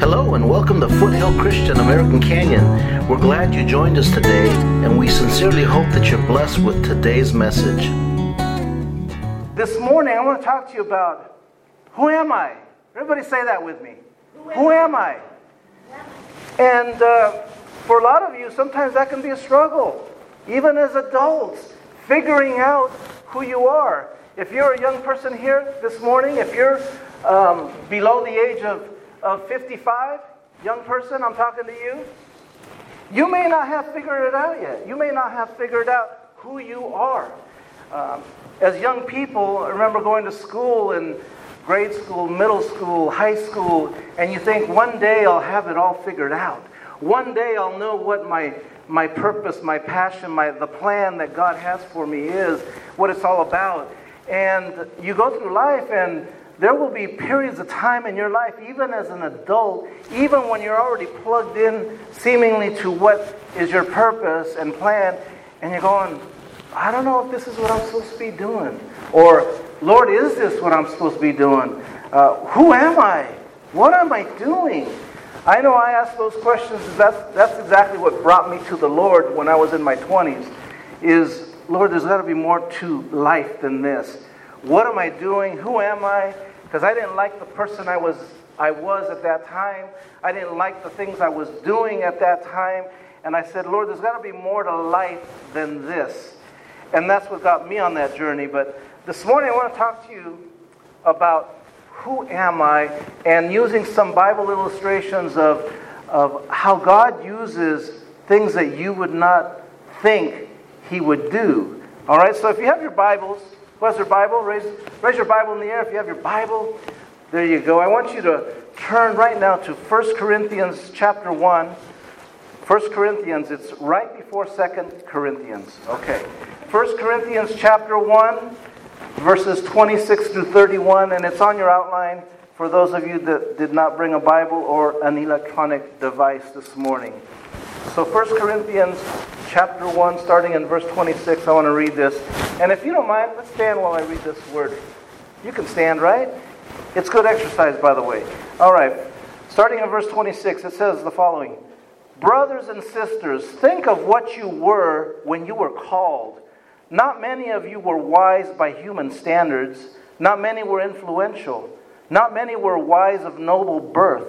Hello and welcome to Foothill Christian American Canyon. We're glad you joined us today, and we sincerely hope that you're blessed with today's message. This morning, I want to talk to you about who am I? Everybody say that with me. Who am I? And uh, for a lot of you, sometimes that can be a struggle, even as adults, figuring out who you are. If you're a young person here this morning, if you're um, below the age of, of 55, young person, I'm talking to you, you may not have figured it out yet. You may not have figured out who you are. Um, as young people, I remember going to school in grade school, middle school, high school, and you think one day I'll have it all figured out. One day I'll know what my, my purpose, my passion, my, the plan that God has for me is, what it's all about. And you go through life, and there will be periods of time in your life, even as an adult, even when you're already plugged in seemingly to what is your purpose and plan, and you're going, I don't know if this is what I'm supposed to be doing. Or, Lord, is this what I'm supposed to be doing? Uh, who am I? What am I doing? I know I ask those questions. That's, that's exactly what brought me to the Lord when I was in my 20s. Is, Lord, there's got to be more to life than this. What am I doing? Who am I? Because I didn't like the person I was, I was at that time. I didn't like the things I was doing at that time. And I said, Lord, there's got to be more to life than this. And that's what got me on that journey. But this morning I want to talk to you about who am I and using some Bible illustrations of, of how God uses things that you would not think He would do. All right, so if you have your Bibles, who their Bible? Raise, raise your Bible in the air if you have your Bible. There you go. I want you to turn right now to 1 Corinthians chapter 1. 1 Corinthians, it's right before 2 Corinthians. Okay. 1 Corinthians chapter 1, verses 26 through 31, and it's on your outline for those of you that did not bring a Bible or an electronic device this morning. So 1 Corinthians chapter 1, starting in verse 26, I want to read this. And if you don't mind, let's stand while I read this word. You can stand, right? It's good exercise, by the way. All right. Starting in verse 26, it says the following Brothers and sisters, think of what you were when you were called. Not many of you were wise by human standards. Not many were influential. Not many were wise of noble birth.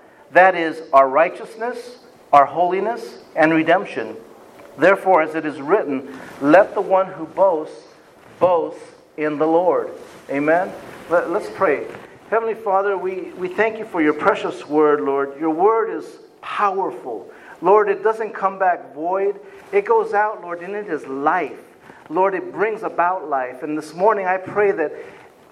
That is our righteousness, our holiness, and redemption. Therefore, as it is written, let the one who boasts boast in the Lord. Amen. Let, us pray. Heavenly Father, we, we thank you for your precious word, Lord. Your word is powerful. Lord, it doesn't come back void. It goes out, Lord, and it is life. Lord, it brings about life. And this morning I pray that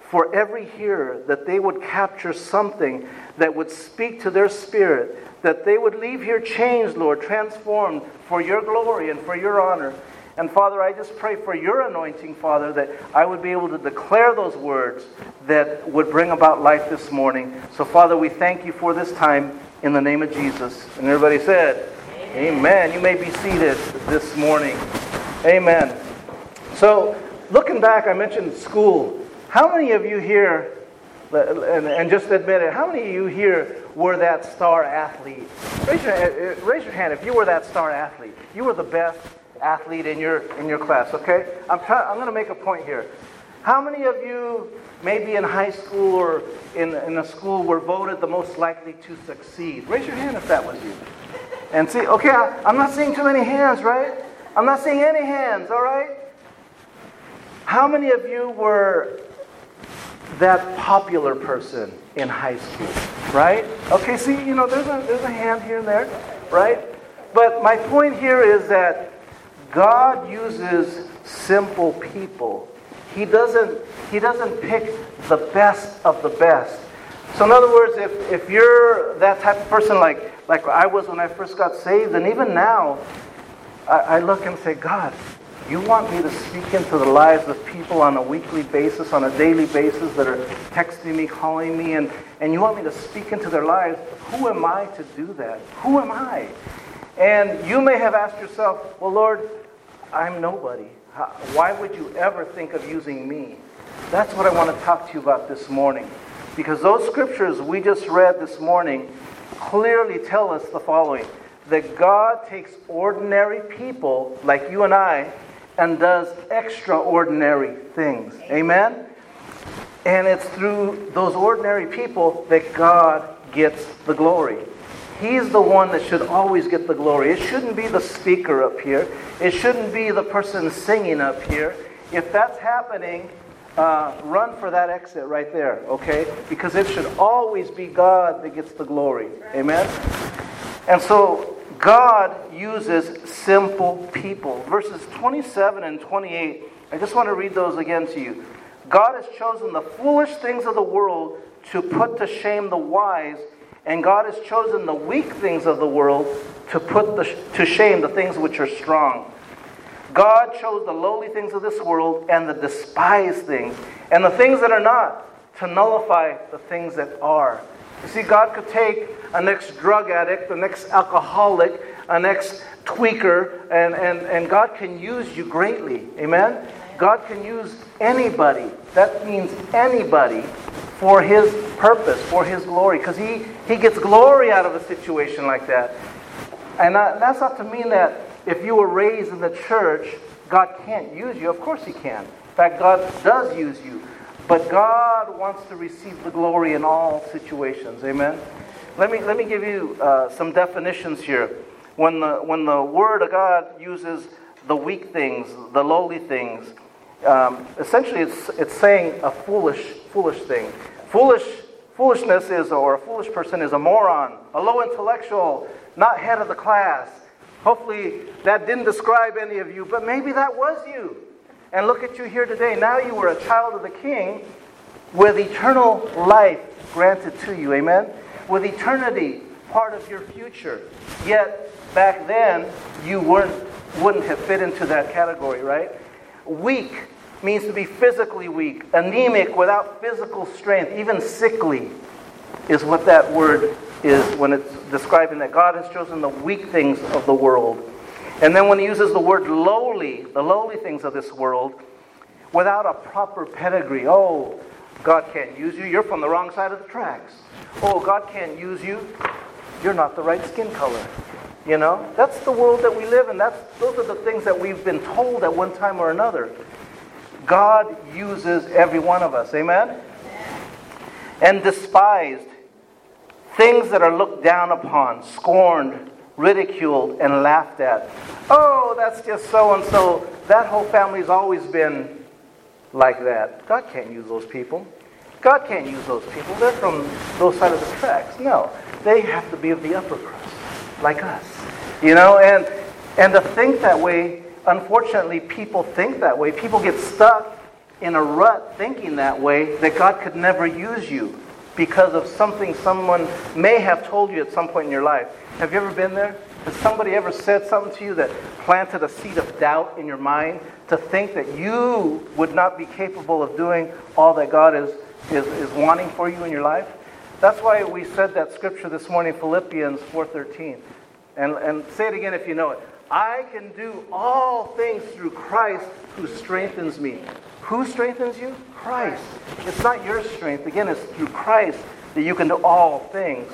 for every hearer, that they would capture something that would speak to their spirit, that they would leave here changed, Lord, transformed for your glory and for your honor. And Father, I just pray for your anointing, Father, that I would be able to declare those words that would bring about life this morning. So, Father, we thank you for this time in the name of Jesus. And everybody said, Amen. You may be seated this morning. Amen. So, looking back, I mentioned school. How many of you here, and, just admit it, how many of you here were that star athlete? Raise your, uh, raise your hand if you were that star athlete. You were the best athlete in your, in your class, okay? I'm, I'm going to make a point here. How many of you, maybe in high school or in, in a school, were voted the most likely to succeed? Raise your hand if that was you. And see, okay, I, I'm not seeing too many hands, right? I'm not seeing any hands, all right? How many of you were that popular person in high school, right? Okay, see, you know, there's a, there's a hand here and there, right? But my point here is that God uses simple people. He doesn't, he doesn't pick the best of the best. So in other words, if, if you're that type of person like, like I was when I first got saved, and even now, I, I look and say, God, you want me to speak into the lives of people on a weekly basis, on a daily basis that are texting me, calling me, and, and you want me to speak into their lives. Who am I to do that? Who am I? And you may have asked yourself, well, Lord, I'm nobody. Why would you ever think of using me? That's what I want to talk to you about this morning. Because those scriptures we just read this morning clearly tell us the following that God takes ordinary people like you and I and does extraordinary things. Amen? And it's through those ordinary people that God gets the glory. He's the one that should always get the glory. It shouldn't be the speaker up here. It shouldn't be the person singing up here. If that's happening, uh, run for that exit right there, okay? Because it should always be God that gets the glory. Amen? And so God uses simple people. Verses 27 and 28, I just want to read those again to you. God has chosen the foolish things of the world to put to shame the wise, and God has chosen the weak things of the world to put the, to shame the things which are strong. God chose the lowly things of this world and the despised things, and the things that are not, to nullify the things that are. You see, God could take an ex drug addict, an ex alcoholic, an ex tweaker, and, and, and God can use you greatly. Amen? God can use anybody. That means anybody for His purpose, for His glory, because he, he gets glory out of a situation like that. And that's not to mean that if you were raised in the church, God can't use you. Of course He can. In fact, God does use you. But God wants to receive the glory in all situations. Amen? Let me, let me give you uh, some definitions here. When the, when the Word of God uses the weak things, the lowly things, um, essentially it's, it's saying a foolish, foolish thing. Foolish, foolishness is, or a foolish person is a moron, a low intellectual, not head of the class. Hopefully that didn't describe any of you, but maybe that was you. And look at you here today. Now you were a child of the King with eternal life granted to you. Amen? With eternity part of your future. Yet back then you weren't wouldn't have fit into that category, right? Weak means to be physically weak, anemic without physical strength, even sickly is what that word is when it's describing that God has chosen the weak things of the world and then when he uses the word lowly, the lowly things of this world, without a proper pedigree, oh, God can't use you. You're from the wrong side of the tracks. Oh, God can't use you. You're not the right skin color. You know, that's the world that we live in. That's those are the things that we've been told at one time or another. God uses every one of us. Amen. And despised things that are looked down upon, scorned, ridiculed, and laughed at. Oh, that's just so and so. That whole family's always been like that. God can't use those people. God can't use those people. They're from those side of the tracks. No, they have to be of the upper crust, like us. You know, and and to think that way, unfortunately, people think that way. People get stuck in a rut thinking that way that God could never use you because of something someone may have told you at some point in your life. Have you ever been there? Has somebody ever said something to you that planted a seed of doubt in your mind to think that you would not be capable of doing all that God is, is, is wanting for you in your life? That's why we said that scripture this morning, Philippians 4.13. And, and say it again if you know it. I can do all things through Christ who strengthens me. Who strengthens you? Christ. It's not your strength. Again, it's through Christ that you can do all things.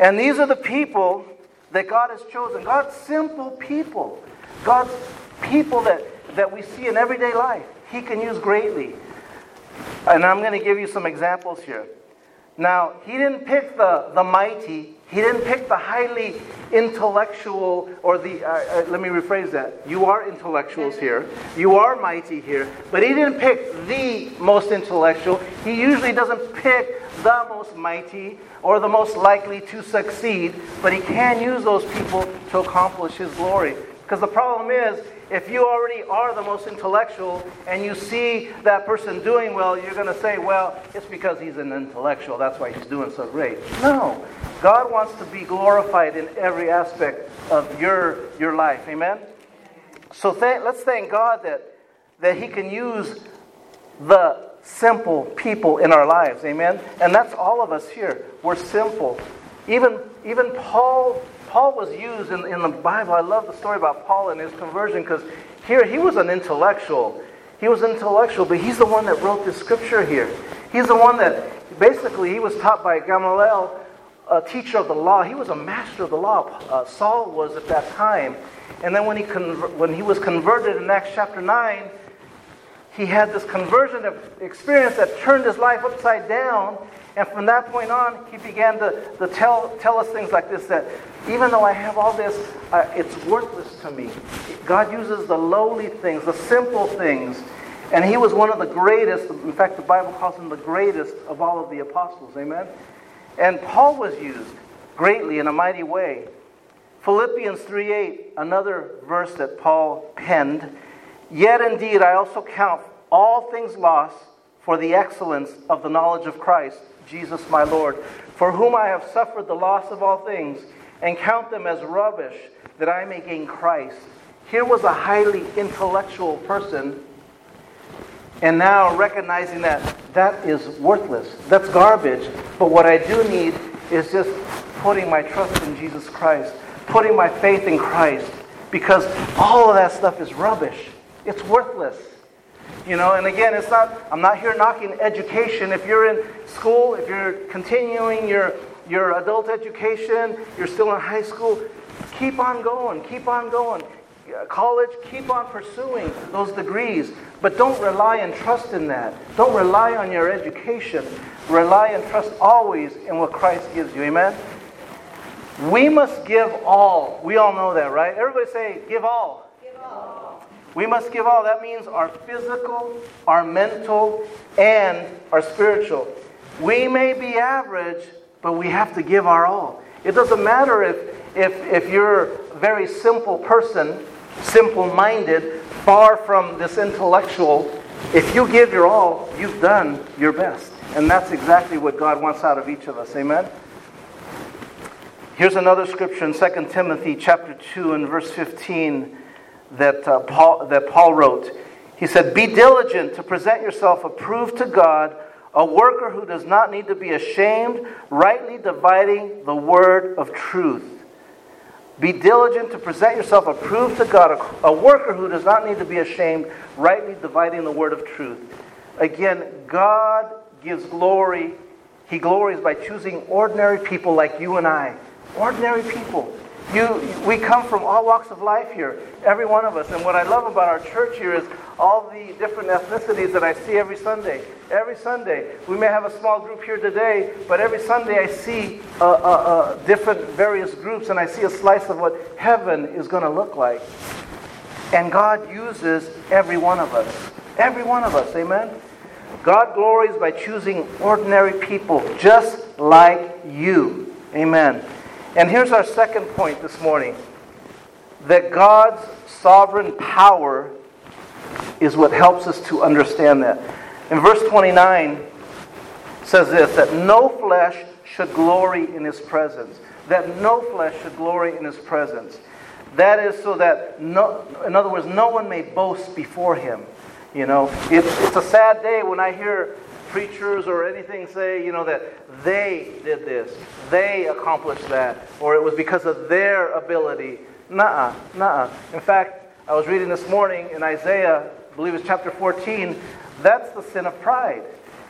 And these are the people that God has chosen. God's simple people. God's people that, that we see in everyday life. He can use greatly. And I'm going to give you some examples here. Now, he didn't pick the, the mighty. He didn't pick the highly intellectual, or the, uh, uh, let me rephrase that. You are intellectuals here. You are mighty here. But he didn't pick the most intellectual. He usually doesn't pick the most mighty or the most likely to succeed, but he can use those people to accomplish his glory. Because the problem is, if you already are the most intellectual and you see that person doing well, you're going to say, well, it's because he's an intellectual. That's why he's doing so great. No. God wants to be glorified in every aspect of your, your life. Amen? So th- let's thank God that, that He can use the simple people in our lives. Amen? And that's all of us here. We're simple. Even, even Paul Paul was used in, in the Bible. I love the story about Paul and his conversion because here he was an intellectual. He was intellectual, but he's the one that wrote the scripture here. He's the one that basically he was taught by Gamaliel, a teacher of the law. He was a master of the law. Uh, Saul was at that time. And then when he, conver- when he was converted in Acts chapter 9, he had this conversion experience that turned his life upside down. And from that point on, he began to, to tell, tell us things like this that even though I have all this, uh, it's worthless to me. God uses the lowly things, the simple things. And he was one of the greatest. In fact, the Bible calls him the greatest of all of the apostles. Amen? And Paul was used greatly in a mighty way. Philippians 3:8, another verse that Paul penned. Yet indeed I also count all things lost for the excellence of the knowledge of Christ Jesus my Lord, for whom I have suffered the loss of all things, and count them as rubbish, that I may gain Christ. Here was a highly intellectual person, and now recognizing that that is worthless, that's garbage, but what I do need is just putting my trust in Jesus Christ, putting my faith in Christ, because all of that stuff is rubbish. It's worthless. You know, and again, it's not, I'm not here knocking education. If you're in school, if you're continuing your, your adult education, you're still in high school, keep on going, keep on going. College, keep on pursuing those degrees, but don't rely and trust in that. Don't rely on your education. Rely and trust always in what Christ gives you. Amen? We must give all. We all know that, right? Everybody say, give all. Give all. We must give all. That means our physical, our mental, and our spiritual. We may be average, but we have to give our all. It doesn't matter if, if, if you're a very simple person, simple minded, far from this intellectual. If you give your all, you've done your best. And that's exactly what God wants out of each of us. Amen? Here's another scripture in 2 Timothy chapter 2 and verse 15 that, uh, Paul, that Paul wrote. He said, Be diligent to present yourself approved to God, a worker who does not need to be ashamed, rightly dividing the word of truth. Be diligent to present yourself approved to God, a, a worker who does not need to be ashamed, rightly dividing the word of truth. Again, God gives glory. He glories by choosing ordinary people like you and I. Ordinary people. You, we come from all walks of life here, every one of us. And what I love about our church here is all the different ethnicities that I see every Sunday. Every Sunday. We may have a small group here today, but every Sunday I see uh, uh, uh, different various groups and I see a slice of what heaven is going to look like. And God uses every one of us. Every one of us. Amen? God glories by choosing ordinary people just like you. Amen. And here's our second point this morning that God's sovereign power is what helps us to understand that. In verse 29 says this that no flesh should glory in his presence. That no flesh should glory in his presence. That is so that no in other words, no one may boast before him. You know, it's, it's a sad day when I hear preachers or anything say, you know, that they did this, they accomplished that, or it was because of their ability. Nuh-uh, nuh-uh. In fact, I was reading this morning in Isaiah, I believe it's chapter 14, that's the sin of pride.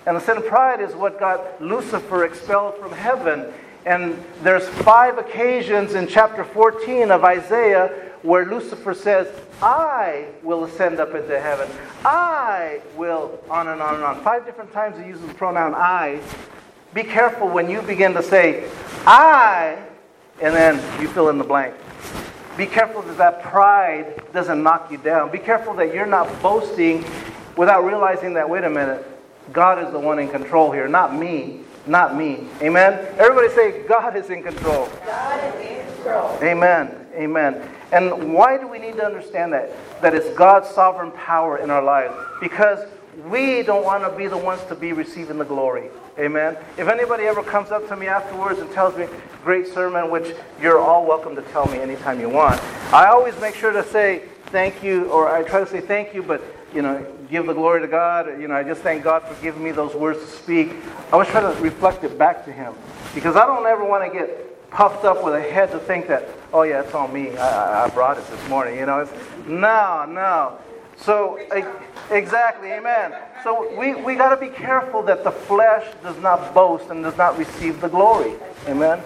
And the sin of pride is what got Lucifer expelled from heaven. And there's five occasions in chapter 14 of Isaiah where Lucifer says, I will ascend up into heaven. I will, on and on and on. Five different times he uses the pronoun I. Be careful when you begin to say, I, and then you fill in the blank. Be careful that that pride doesn't knock you down. Be careful that you're not boasting without realizing that, wait a minute, God is the one in control here, not me. Not me. Amen? Everybody say, God is in control. God is in control. Amen. Amen. And why do we need to understand that? That it's God's sovereign power in our lives. Because we don't want to be the ones to be receiving the glory. Amen. If anybody ever comes up to me afterwards and tells me, great sermon, which you're all welcome to tell me anytime you want, I always make sure to say thank you, or I try to say thank you, but, you know, give the glory to God. You know, I just thank God for giving me those words to speak. I always try to reflect it back to Him. Because I don't ever want to get puffed up with a head to think that, oh, yeah, it's all me. I, I brought it this morning. You know, it's, no, no. So, exactly, amen. So we, we got to be careful that the flesh does not boast and does not receive the glory. Amen.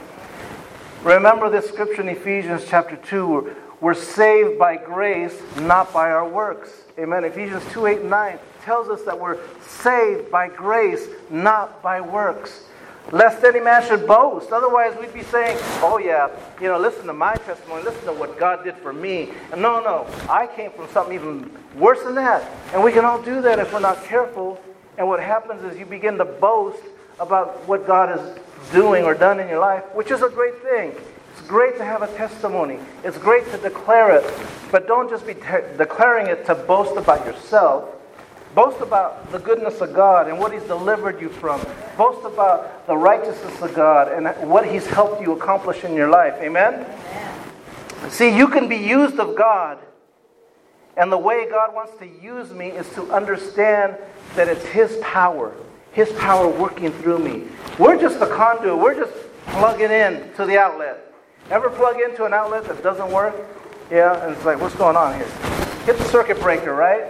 Remember this scripture in Ephesians chapter 2 we're saved by grace, not by our works. Amen. Ephesians 2 8 and 9 tells us that we're saved by grace, not by works. Lest any man should boast. Otherwise, we'd be saying, oh, yeah, you know, listen to my testimony. Listen to what God did for me. And no, no, I came from something even worse than that. And we can all do that if we're not careful. And what happens is you begin to boast about what God is doing or done in your life, which is a great thing. It's great to have a testimony. It's great to declare it. But don't just be declaring it to boast about yourself. Boast about the goodness of God and what He's delivered you from. Boast about the righteousness of God and what He's helped you accomplish in your life. Amen? Amen? See, you can be used of God. And the way God wants to use me is to understand that it's His power, His power working through me. We're just the conduit, we're just plugging in to the outlet. Ever plug into an outlet that doesn't work? Yeah, and it's like, what's going on here? Hit the circuit breaker, right?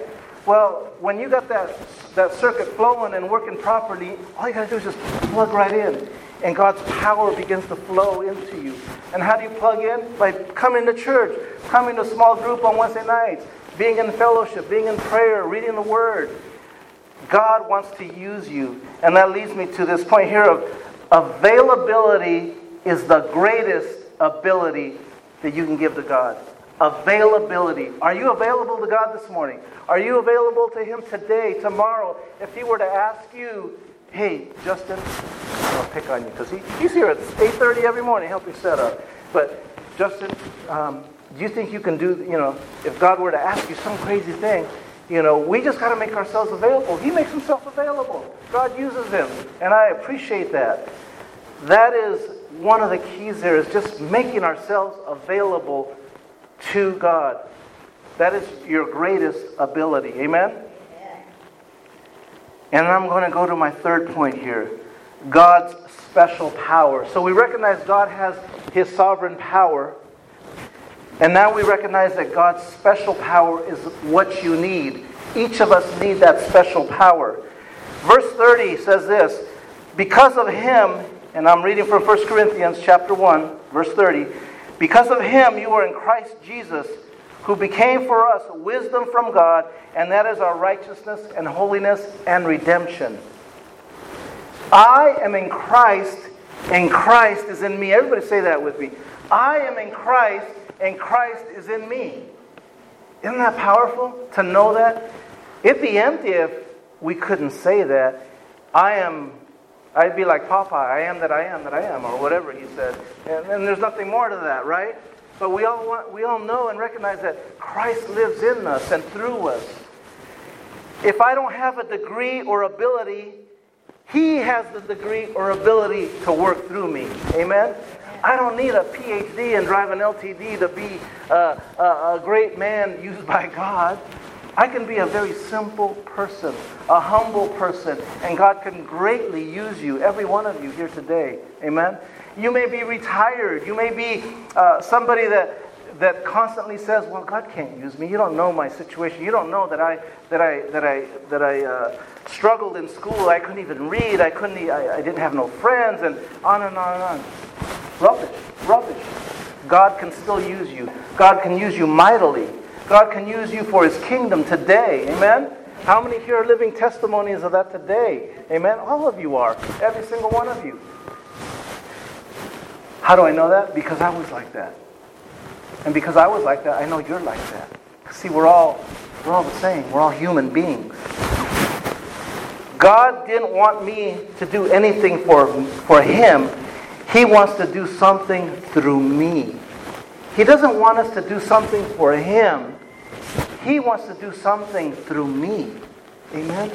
Well, when you got that, that circuit flowing and working properly, all you got to do is just plug right in. And God's power begins to flow into you. And how do you plug in? By coming to church, coming to a small group on Wednesday nights, being in fellowship, being in prayer, reading the Word. God wants to use you. And that leads me to this point here of availability is the greatest ability that you can give to God. Availability. Are you available to God this morning? Are you available to Him today, tomorrow? If He were to ask you, hey, Justin, I'll pick on you because he, he's here at 8.30 every morning helping set up. But, Justin, um, do you think you can do, you know, if God were to ask you some crazy thing, you know, we just got to make ourselves available. He makes himself available. God uses him. And I appreciate that. That is one of the keys there is just making ourselves available to God. That is your greatest ability. Amen? And I'm going to go to my third point here God's special power. So we recognize God has his sovereign power. And now we recognize that God's special power is what you need. Each of us need that special power. Verse 30 says this Because of him, and I'm reading from 1 Corinthians chapter 1, verse 30. Because of him you are in Christ Jesus, who became for us wisdom from God, and that is our righteousness and holiness and redemption. I am in Christ, and Christ is in me. Everybody say that with me. I am in Christ, and Christ is in me. Isn't that powerful to know that? It'd be empty if we couldn't say that. I am I'd be like Papa, I am that I am that I am, or whatever he said. And, and there's nothing more to that, right? But we all, want, we all know and recognize that Christ lives in us and through us. If I don't have a degree or ability, He has the degree or ability to work through me. Amen? I don't need a PhD and drive an LTD to be a, a, a great man used by God. I can be a very simple person, a humble person, and God can greatly use you, every one of you here today. Amen? You may be retired. You may be uh, somebody that, that constantly says, "Well, God can't use me. You don't know my situation. You don't know that I that I that I that I uh, struggled in school. I couldn't even read. I couldn't. I, I didn't have no friends, and on and on and on. Rubbish, rubbish. God can still use you. God can use you mightily. God can use you for his kingdom today. Amen? How many here are living testimonies of that today? Amen? All of you are. Every single one of you. How do I know that? Because I was like that. And because I was like that, I know you're like that. See, we're all we're all the same. We're all human beings. God didn't want me to do anything for, for him. He wants to do something through me. He doesn't want us to do something for Him. He wants to do something through me. Amen?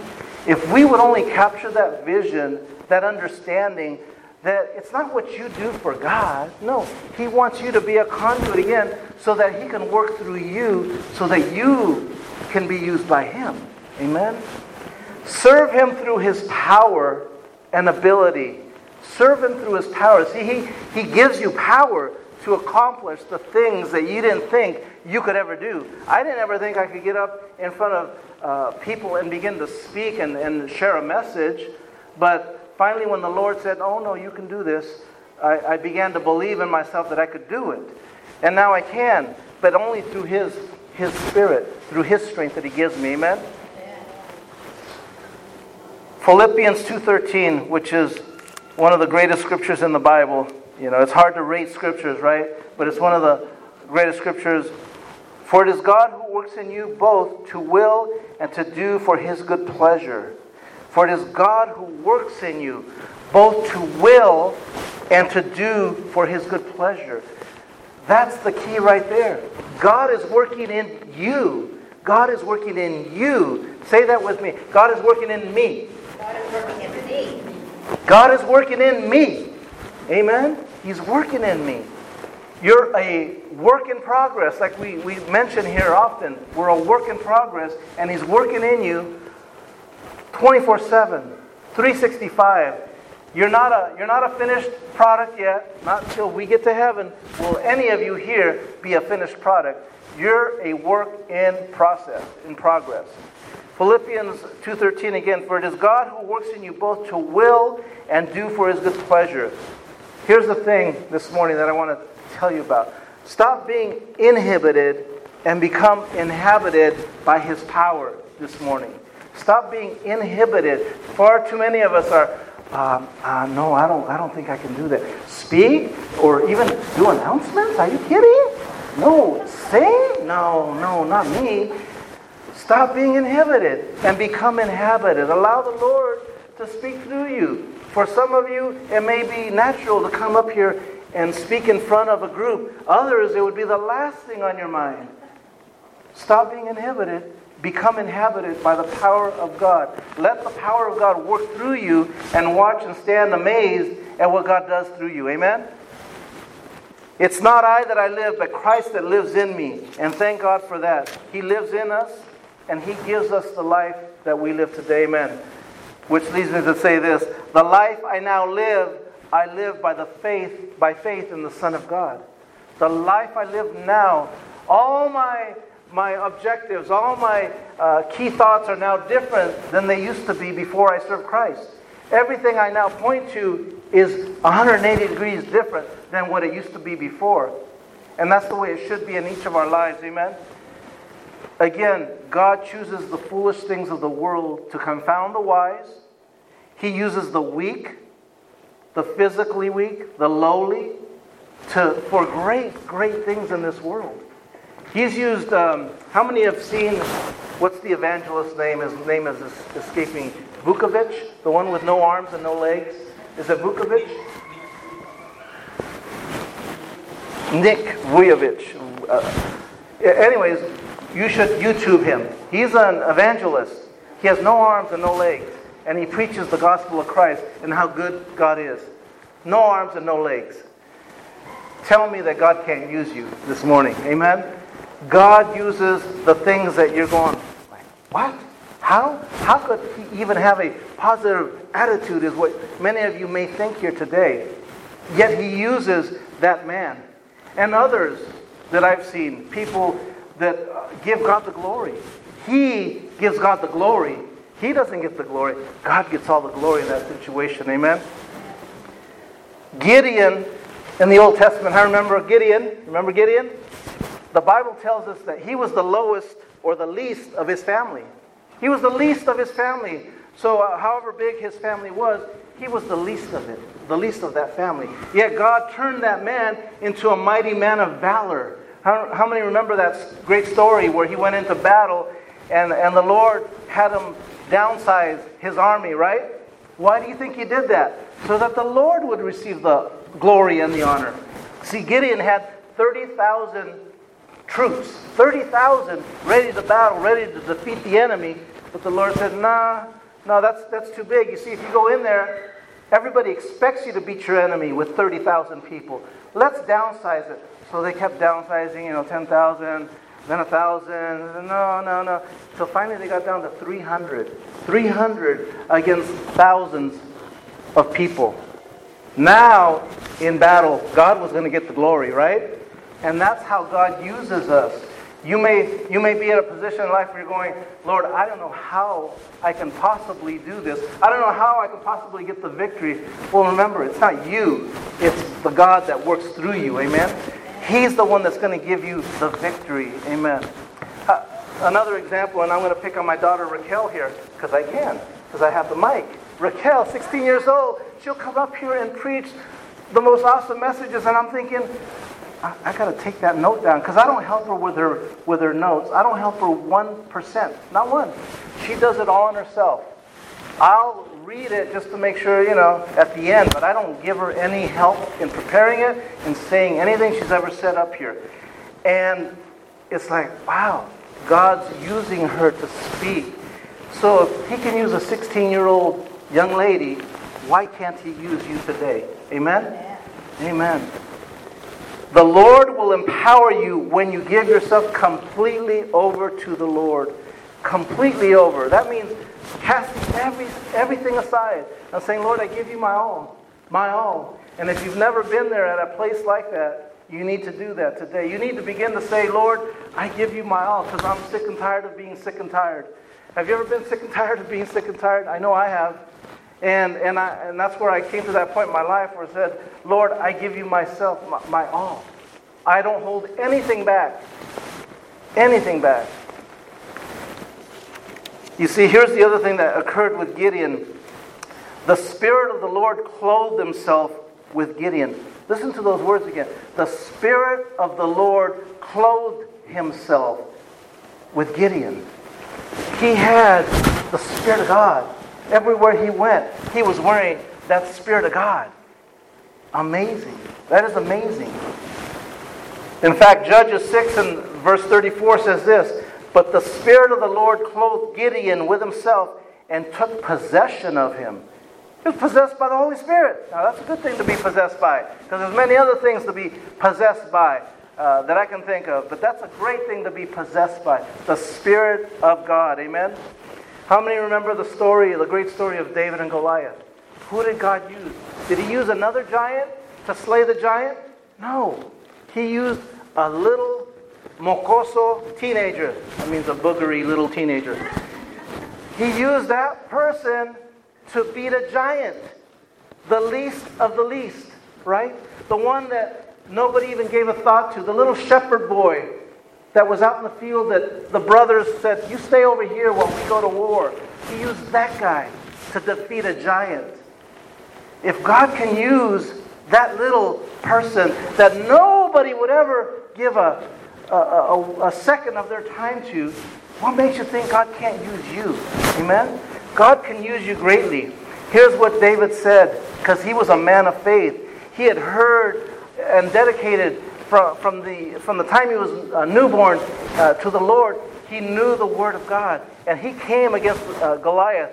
If we would only capture that vision, that understanding, that it's not what you do for God. No, He wants you to be a conduit again so that He can work through you so that you can be used by Him. Amen? Serve Him through His power and ability. Serve Him through His power. See, He, he gives you power to accomplish the things that you didn't think you could ever do. I didn't ever think I could get up in front of uh, people and begin to speak and, and share a message, but finally, when the Lord said, Oh, no, you can do this, I, I began to believe in myself that I could do it. And now I can, but only through His, His Spirit, through His strength that He gives me. Amen? Philippians 2:13, which is one of the greatest scriptures in the Bible. You know, it's hard to rate scriptures, right? But it's one of the greatest scriptures. For it is God who works in you both to will and to do for his good pleasure. For it is God who works in you both to will and to do for his good pleasure. That's the key right there. God is working in you. God is working in you. Say that with me. God is working in me. God is working in me. God is working in me. Amen? He's working in me. You're a work in progress, like we, we mention here often. We're a work in progress, and He's working in you 24 7, 365. You're not, a, you're not a finished product yet. Not until we get to heaven will any of you here be a finished product. You're a work in process, in progress. Philippians 2:13 again, for it is God who works in you both to will and do for his good pleasure. Here's the thing this morning that I want to tell you about. Stop being inhibited and become inhabited by his power this morning. Stop being inhibited. Far too many of us are, uh, uh, no, I don't, I don't think I can do that. Speak or even do announcements? Are you kidding? No, sing? No, no, not me. Stop being inhibited and become inhabited. Allow the Lord to speak through you. For some of you, it may be natural to come up here and speak in front of a group. Others, it would be the last thing on your mind. Stop being inhibited. Become inhabited by the power of God. Let the power of God work through you and watch and stand amazed at what God does through you. Amen? It's not I that I live, but Christ that lives in me. And thank God for that. He lives in us, and He gives us the life that we live today. Amen. Which leads me to say this The life I now live, I live by the faith, by faith in the Son of God. The life I live now, all my my objectives, all my uh, key thoughts are now different than they used to be before I served Christ. Everything I now point to is 180 degrees different than what it used to be before. And that's the way it should be in each of our lives. Amen? Again, God chooses the foolish things of the world to confound the wise. He uses the weak, the physically weak, the lowly, to, for great, great things in this world. He's used, um, how many have seen, what's the evangelist's name? His name is escaping. Vukovic, the one with no arms and no legs. Is it Vukovic? Nick Vujovic. Uh, anyways, you should YouTube him. He's an evangelist. He has no arms and no legs. And he preaches the gospel of Christ and how good God is. No arms and no legs. Tell me that God can't use you this morning. Amen? God uses the things that you're going, what? How? How could he even have a positive attitude, is what many of you may think here today. Yet he uses that man. And others that I've seen, people that give God the glory. He gives God the glory. He doesn't get the glory. God gets all the glory in that situation. Amen? Gideon in the Old Testament, I remember Gideon. Remember Gideon? The Bible tells us that he was the lowest or the least of his family. He was the least of his family. So, uh, however big his family was, he was the least of it, the least of that family. Yet God turned that man into a mighty man of valor. How, how many remember that great story where he went into battle and, and the Lord had him downsize his army, right? Why do you think he did that? So that the Lord would receive the glory and the honor. See, Gideon had 30,000 troops, 30,000 ready to battle, ready to defeat the enemy. But the Lord said, nah, no, that's, that's too big. You see, if you go in there, everybody expects you to beat your enemy with 30,000 people. Let's downsize it. So they kept downsizing, you know, 10,000, then a 1,000. No, no, no. So finally they got down to 300. 300 against thousands of people. Now, in battle, God was going to get the glory, right? And that's how God uses us. You may, you may be in a position in life where you're going, Lord, I don't know how I can possibly do this. I don't know how I can possibly get the victory. Well, remember, it's not you, it's the God that works through you. Amen? He's the one that's going to give you the victory. Amen. Uh, another example, and I'm going to pick on my daughter Raquel here, because I can, because I have the mic. Raquel, 16 years old, she'll come up here and preach the most awesome messages, and I'm thinking, I, I got to take that note down because I don't help her with her with her notes. I don't help her one percent, not one. She does it all on herself. I'll read it just to make sure, you know, at the end, but I don't give her any help in preparing it and saying anything she's ever said up here. And it's like, wow, God's using her to speak. So if He can use a 16 year old young lady, why can't He use you today? Amen? Amen. The Lord will empower you when you give yourself completely over to the Lord. Completely over. That means casting every, everything aside and saying, Lord, I give you my all. My all. And if you've never been there at a place like that, you need to do that today. You need to begin to say, Lord, I give you my all because I'm sick and tired of being sick and tired. Have you ever been sick and tired of being sick and tired? I know I have. And, and, I, and that's where I came to that point in my life where I said, Lord, I give you myself, my, my all. I don't hold anything back. Anything back. You see, here's the other thing that occurred with Gideon. The Spirit of the Lord clothed himself with Gideon. Listen to those words again. The Spirit of the Lord clothed himself with Gideon. He had the Spirit of God. Everywhere he went, he was wearing that Spirit of God. Amazing. That is amazing. In fact, Judges 6 and verse 34 says this But the Spirit of the Lord clothed Gideon with himself and took possession of him. He was possessed by the Holy Spirit. Now, that's a good thing to be possessed by, because there's many other things to be possessed by uh, that I can think of. But that's a great thing to be possessed by the Spirit of God. Amen? How many remember the story, the great story of David and Goliath? Who did God use? Did he use another giant to slay the giant? No. He used a little mocoso teenager. That means a boogery little teenager. He used that person to beat a giant. The least of the least, right? The one that nobody even gave a thought to. The little shepherd boy that was out in the field that the brothers said, You stay over here while we go to war. He used that guy to defeat a giant. If God can use that little person that nobody would ever give a, a, a, second of their time to, what makes you think God can't use you? Amen? God can use you greatly. Here's what David said, because he was a man of faith. He had heard and dedicated from, from, the, from the time he was a newborn uh, to the Lord. He knew the word of God. And he came against uh, Goliath.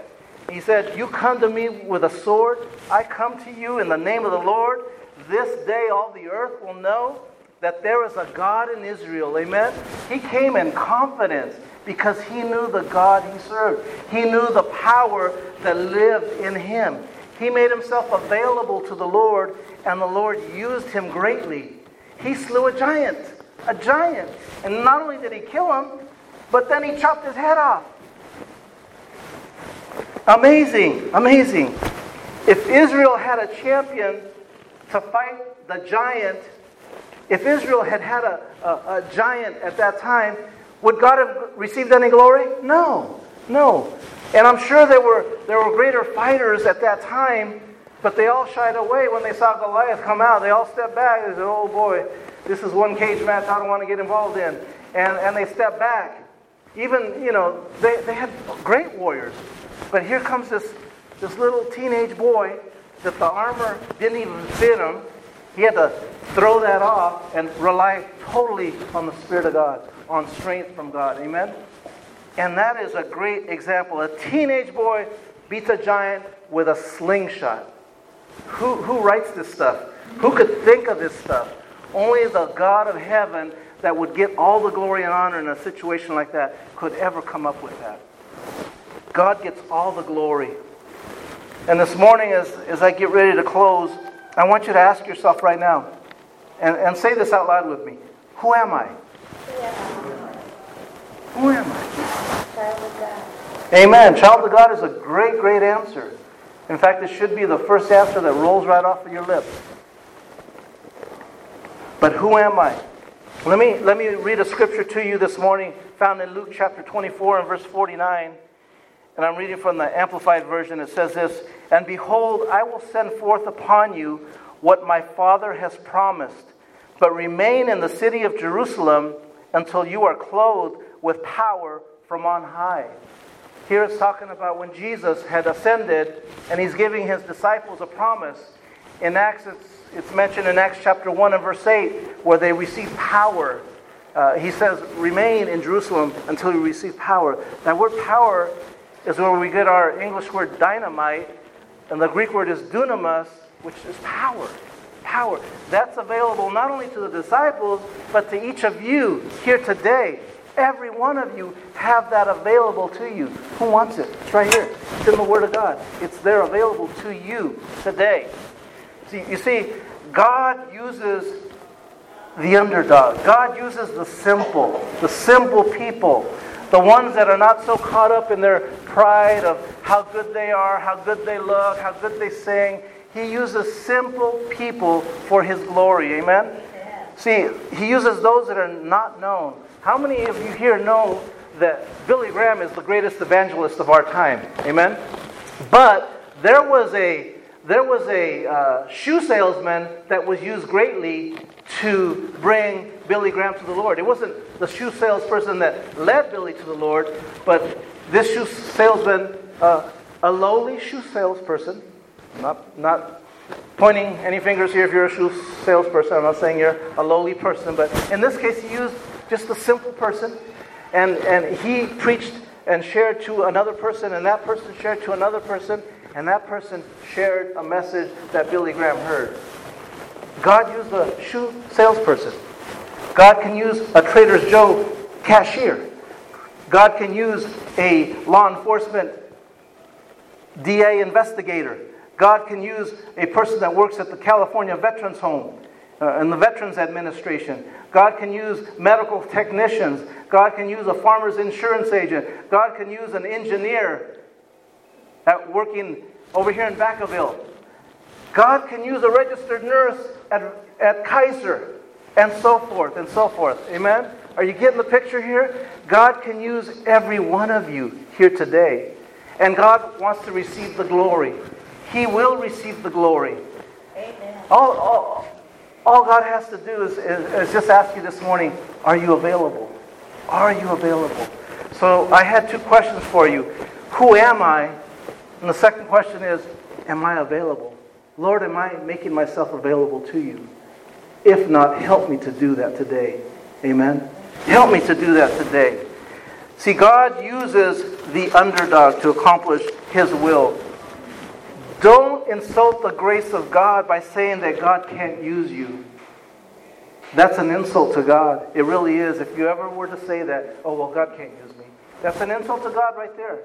He said, You come to me with a sword. I come to you in the name of the Lord. This day all the earth will know that there is a God in Israel. Amen? He came in confidence because he knew the God he served. He knew the power that lived in him. He made himself available to the Lord, and the Lord used him greatly. He slew a giant, a giant. And not only did he kill him, but then he chopped his head off. Amazing, amazing. If Israel had a champion to fight the giant, if Israel had had a, a, a, giant at that time, would God have received any glory? No, no. And I'm sure there were, there were greater fighters at that time, but they all shied away when they saw Goliath come out. They all stepped back. They said, oh boy, this is one cage match I don't want to get involved in. And, and they stepped back. Even, you know, they, they had great warriors. But here comes this, this little teenage boy that the armor didn't even fit him He had to throw that off and rely totally on the Spirit of God, on strength from God. Amen? And that is a great example. A teenage boy beats a giant with a slingshot. Who, who writes this stuff? Who could think of this stuff? Only the God of heaven that would get all the glory and honor in a situation like that could ever come up with that. God gets all the glory. And this morning, as, as I get ready to close, I want you to ask yourself right now, and, and say this out loud with me Who am I? Who am I? Child of God. Amen. Child of God is a great, great answer. In fact, it should be the first answer that rolls right off of your lips. But who am I? Let me, let me read a scripture to you this morning found in Luke chapter 24 and verse 49. And I'm reading from the Amplified Version. It says this And behold, I will send forth upon you what my Father has promised, but remain in the city of Jerusalem until you are clothed with power from on high. Here it's talking about when Jesus had ascended and he's giving his disciples a promise. In Acts, it's, it's mentioned in Acts chapter 1 and verse 8, where they receive power. Uh, he says, Remain in Jerusalem until you receive power. That word power is where we get our English word dynamite, and the Greek word is dunamis, which is power. Power. That's available not only to the disciples, but to each of you here today. Every one of you have that available to you. Who wants it? It's right here. It's in the Word of God. It's there available to you today. See, you see, God uses the underdog. God uses the simple, the simple people, the ones that are not so caught up in their pride of how good they are, how good they look, how good they sing. He uses simple people for His glory. Amen? See, He uses those that are not known. How many of you here know that Billy Graham is the greatest evangelist of our time? Amen? But there was a there was a uh, shoe salesman that was used greatly to bring Billy Graham to the Lord. It wasn't the shoe salesperson that led Billy to the Lord, but this shoe salesman, uh, a lowly shoe salesperson, not, not pointing any fingers here if you're a shoe salesperson. I'm not saying you're a lowly person, but in this case, he used just a simple person, and, and he preached and shared to another person, and that person shared to another person, and that person shared a message that Billy Graham heard. God used a shoe salesperson. God can use a Trader's Joe cashier. God can use a law enforcement DA investigator. God can use a person that works at the California Veterans Home uh, and the Veterans Administration. God can use medical technicians. God can use a farmer's insurance agent. God can use an engineer at working over here in Vacaville. God can use a registered nurse at, at Kaiser and so forth and so forth. Amen? Are you getting the picture here? God can use every one of you here today. And God wants to receive the glory. He will receive the glory. Amen. All, all, all God has to do is, is, is just ask you this morning are you available? Are you available? So I had two questions for you. Who am I? And the second question is, am I available? Lord, am I making myself available to you? If not, help me to do that today. Amen. Help me to do that today. See, God uses the underdog to accomplish his will. Don't insult the grace of God by saying that God can't use you. That's an insult to God. It really is. If you ever were to say that, oh, well, God can't use me. That's an insult to God right there.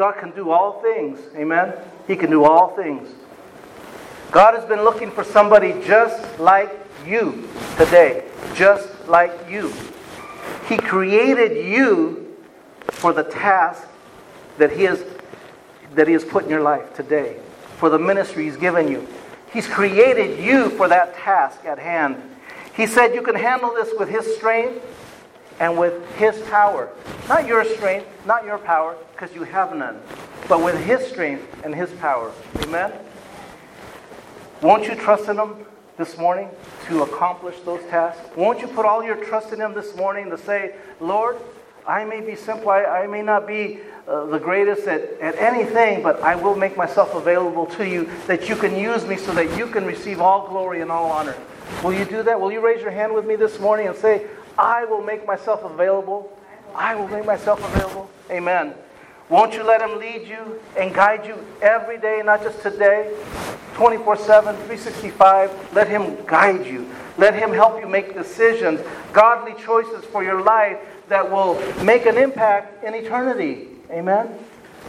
God can do all things. Amen? He can do all things. God has been looking for somebody just like you today. Just like you. He created you for the task that He has, that he has put in your life today, for the ministry He's given you. He's created you for that task at hand. He said you can handle this with His strength and with His power. Not your strength, not your power, because you have none, but with His strength and His power. Amen? Won't you trust in Him this morning to accomplish those tasks? Won't you put all your trust in Him this morning to say, Lord, I may be simple, I, I may not be uh, the greatest at, at anything, but I will make myself available to you that you can use me so that you can receive all glory and all honor. Will you do that? Will you raise your hand with me this morning and say, I will make myself available? I will make myself available. Amen. Won't you let him lead you and guide you every day, not just today, 24 7, 365? Let him guide you. Let him help you make decisions, godly choices for your life that will make an impact in eternity. Amen?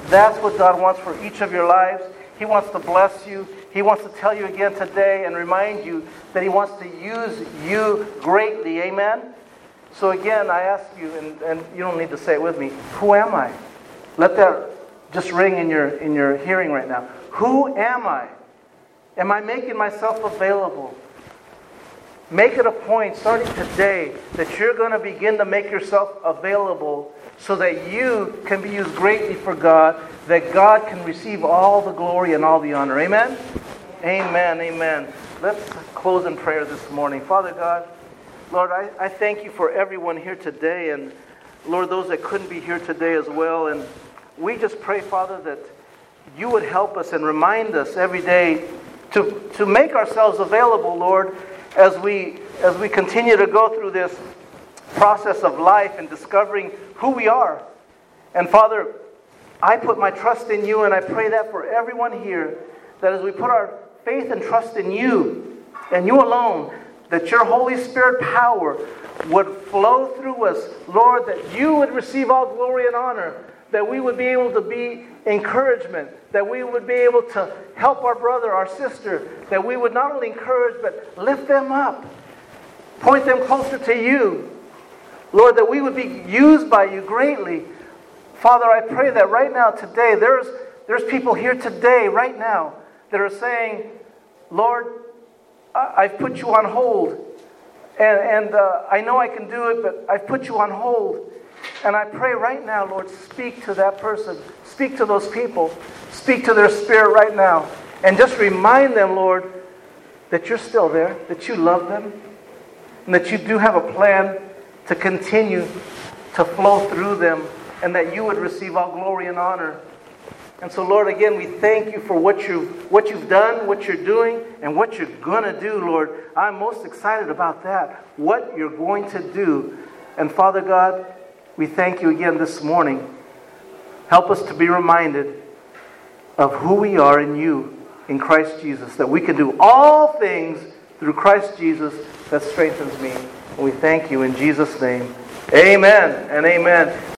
That's what God wants for each of your lives. He wants to bless you. He wants to tell you again today and remind you that He wants to use you greatly. Amen? So again, I ask you, and, and you don't need to say it with me, who am I? Let that just ring in your, in your hearing right now. Who am I? Am I making myself available? Make it a point starting today that you're going to begin to make yourself available so that you can be used greatly for God, that God can receive all the glory and all the honor. Amen? Amen. Amen. Let's close in prayer this morning. Father God, Lord, I, I thank you for everyone here today, and Lord, those that couldn't be here today as well. And we just pray, Father, that you would help us and remind us every day to, to make ourselves available, Lord as we, as we continue to go through this process of life and discovering who we are. And Father, I put my trust in you, and I pray that for everyone here, that as we put our faith and trust in you and you alone, that your Holy Spirit power would flow through us, Lord, that you would receive all glory and honor, that we would be able to be encouragement, that we would be able to help our brother, our sister, that we would not only encourage, but lift them up, point them closer to you. Lord, that we would be used by you greatly. Father, I pray that right now, today, there's, there's people here today, right now, that are saying, Lord, I've put you on hold. And, and uh, I know I can do it, but I've put you on hold. And I pray right now, Lord, speak to that person. Speak to those people. Speak to their spirit right now. And just remind them, Lord, that you're still there, that you love them, and that you do have a plan to continue to flow through them, and that you would receive all glory and honor. And so, Lord, again, we thank you for what you've, what you've done, what you're doing, and what you're going to do, Lord. I'm most excited about that, what you're going to do. And Father God, we thank you again this morning. Help us to be reminded of who we are in you, in Christ Jesus, that we can do all things through Christ Jesus that strengthens me. And we thank you in Jesus' name. Amen and amen.